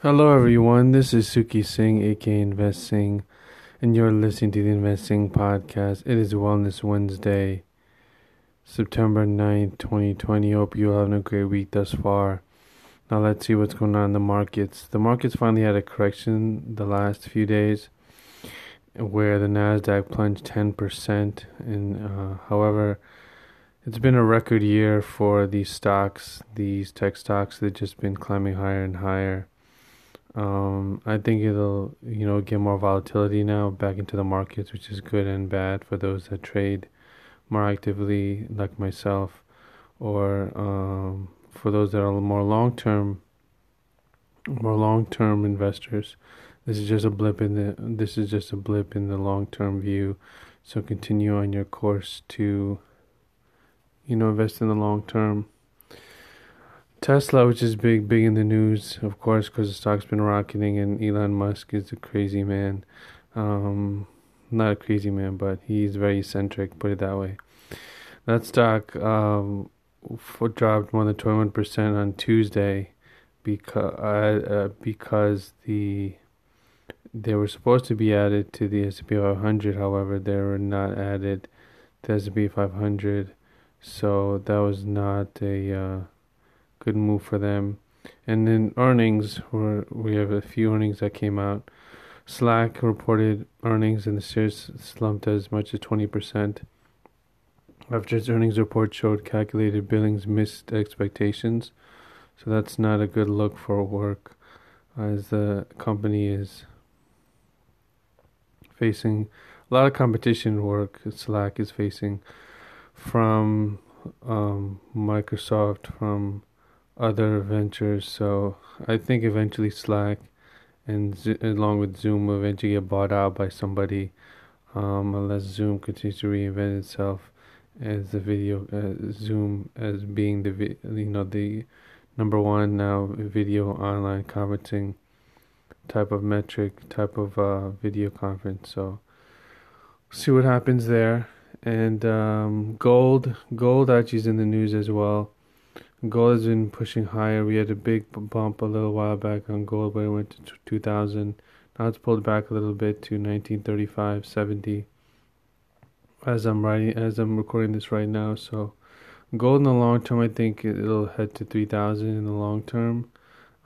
Hello, everyone. This is Suki Singh, aka Invest Singh, and you're listening to the Investing Podcast. It is Wellness Wednesday, September 9th, 2020. Hope you're having a great week thus far. Now, let's see what's going on in the markets. The markets finally had a correction the last few days where the NASDAQ plunged 10%. And, uh, however, it's been a record year for these stocks, these tech stocks. They've just been climbing higher and higher. Um, I think it'll, you know, get more volatility now back into the markets, which is good and bad for those that trade more actively, like myself, or um, for those that are more long term, more long term investors. This is just a blip in the. This is just a blip in the long term view. So continue on your course to, you know, invest in the long term. Tesla, which is big, big in the news, of course, because the stock's been rocketing, and Elon Musk is a crazy man. Um, not a crazy man, but he's very eccentric. Put it that way. That stock um, dropped more than twenty one percent on Tuesday, because uh, uh, because the they were supposed to be added to the S&P 500. However, they were not added to S&P 500, so that was not a uh, good move for them. And then earnings, we have a few earnings that came out. Slack reported earnings and the shares slumped as much as 20%. After its earnings report showed calculated billings missed expectations. So that's not a good look for work as the company is facing a lot of competition work Slack is facing from um, Microsoft, from other ventures. So I think eventually Slack and Z- along with Zoom will eventually get bought out by somebody, um, unless Zoom continues to reinvent itself as the video uh, Zoom as being the vi- you know the number one now video online conferencing type of metric type of uh, video conference. So see what happens there. And um, gold, gold actually is in the news as well. Gold has been pushing higher. We had a big bump a little while back on gold, but it went to 2000. Now it's pulled back a little bit to 1935, 70. As I'm writing, as I'm recording this right now, so gold in the long term, I think it'll head to 3000 in the long term.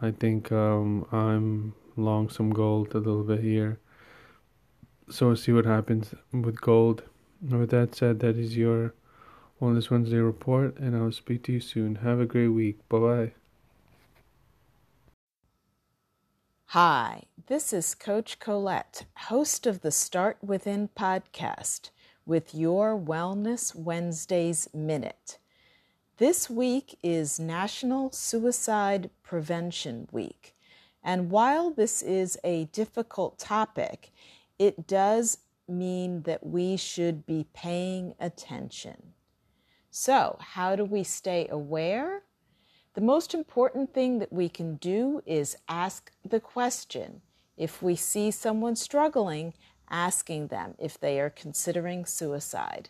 I think um, I'm long some gold a little bit here. So we'll see what happens with gold. With that said, that is your Wellness Wednesday report, and I will speak to you soon. Have a great week. Bye bye. Hi, this is Coach Colette, host of the Start Within podcast, with your Wellness Wednesdays Minute. This week is National Suicide Prevention Week. And while this is a difficult topic, it does mean that we should be paying attention. So, how do we stay aware? The most important thing that we can do is ask the question. If we see someone struggling, asking them if they are considering suicide,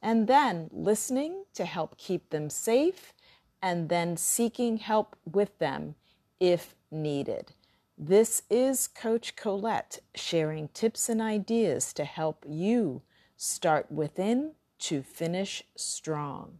and then listening to help keep them safe, and then seeking help with them if needed. This is Coach Colette sharing tips and ideas to help you start within to finish strong.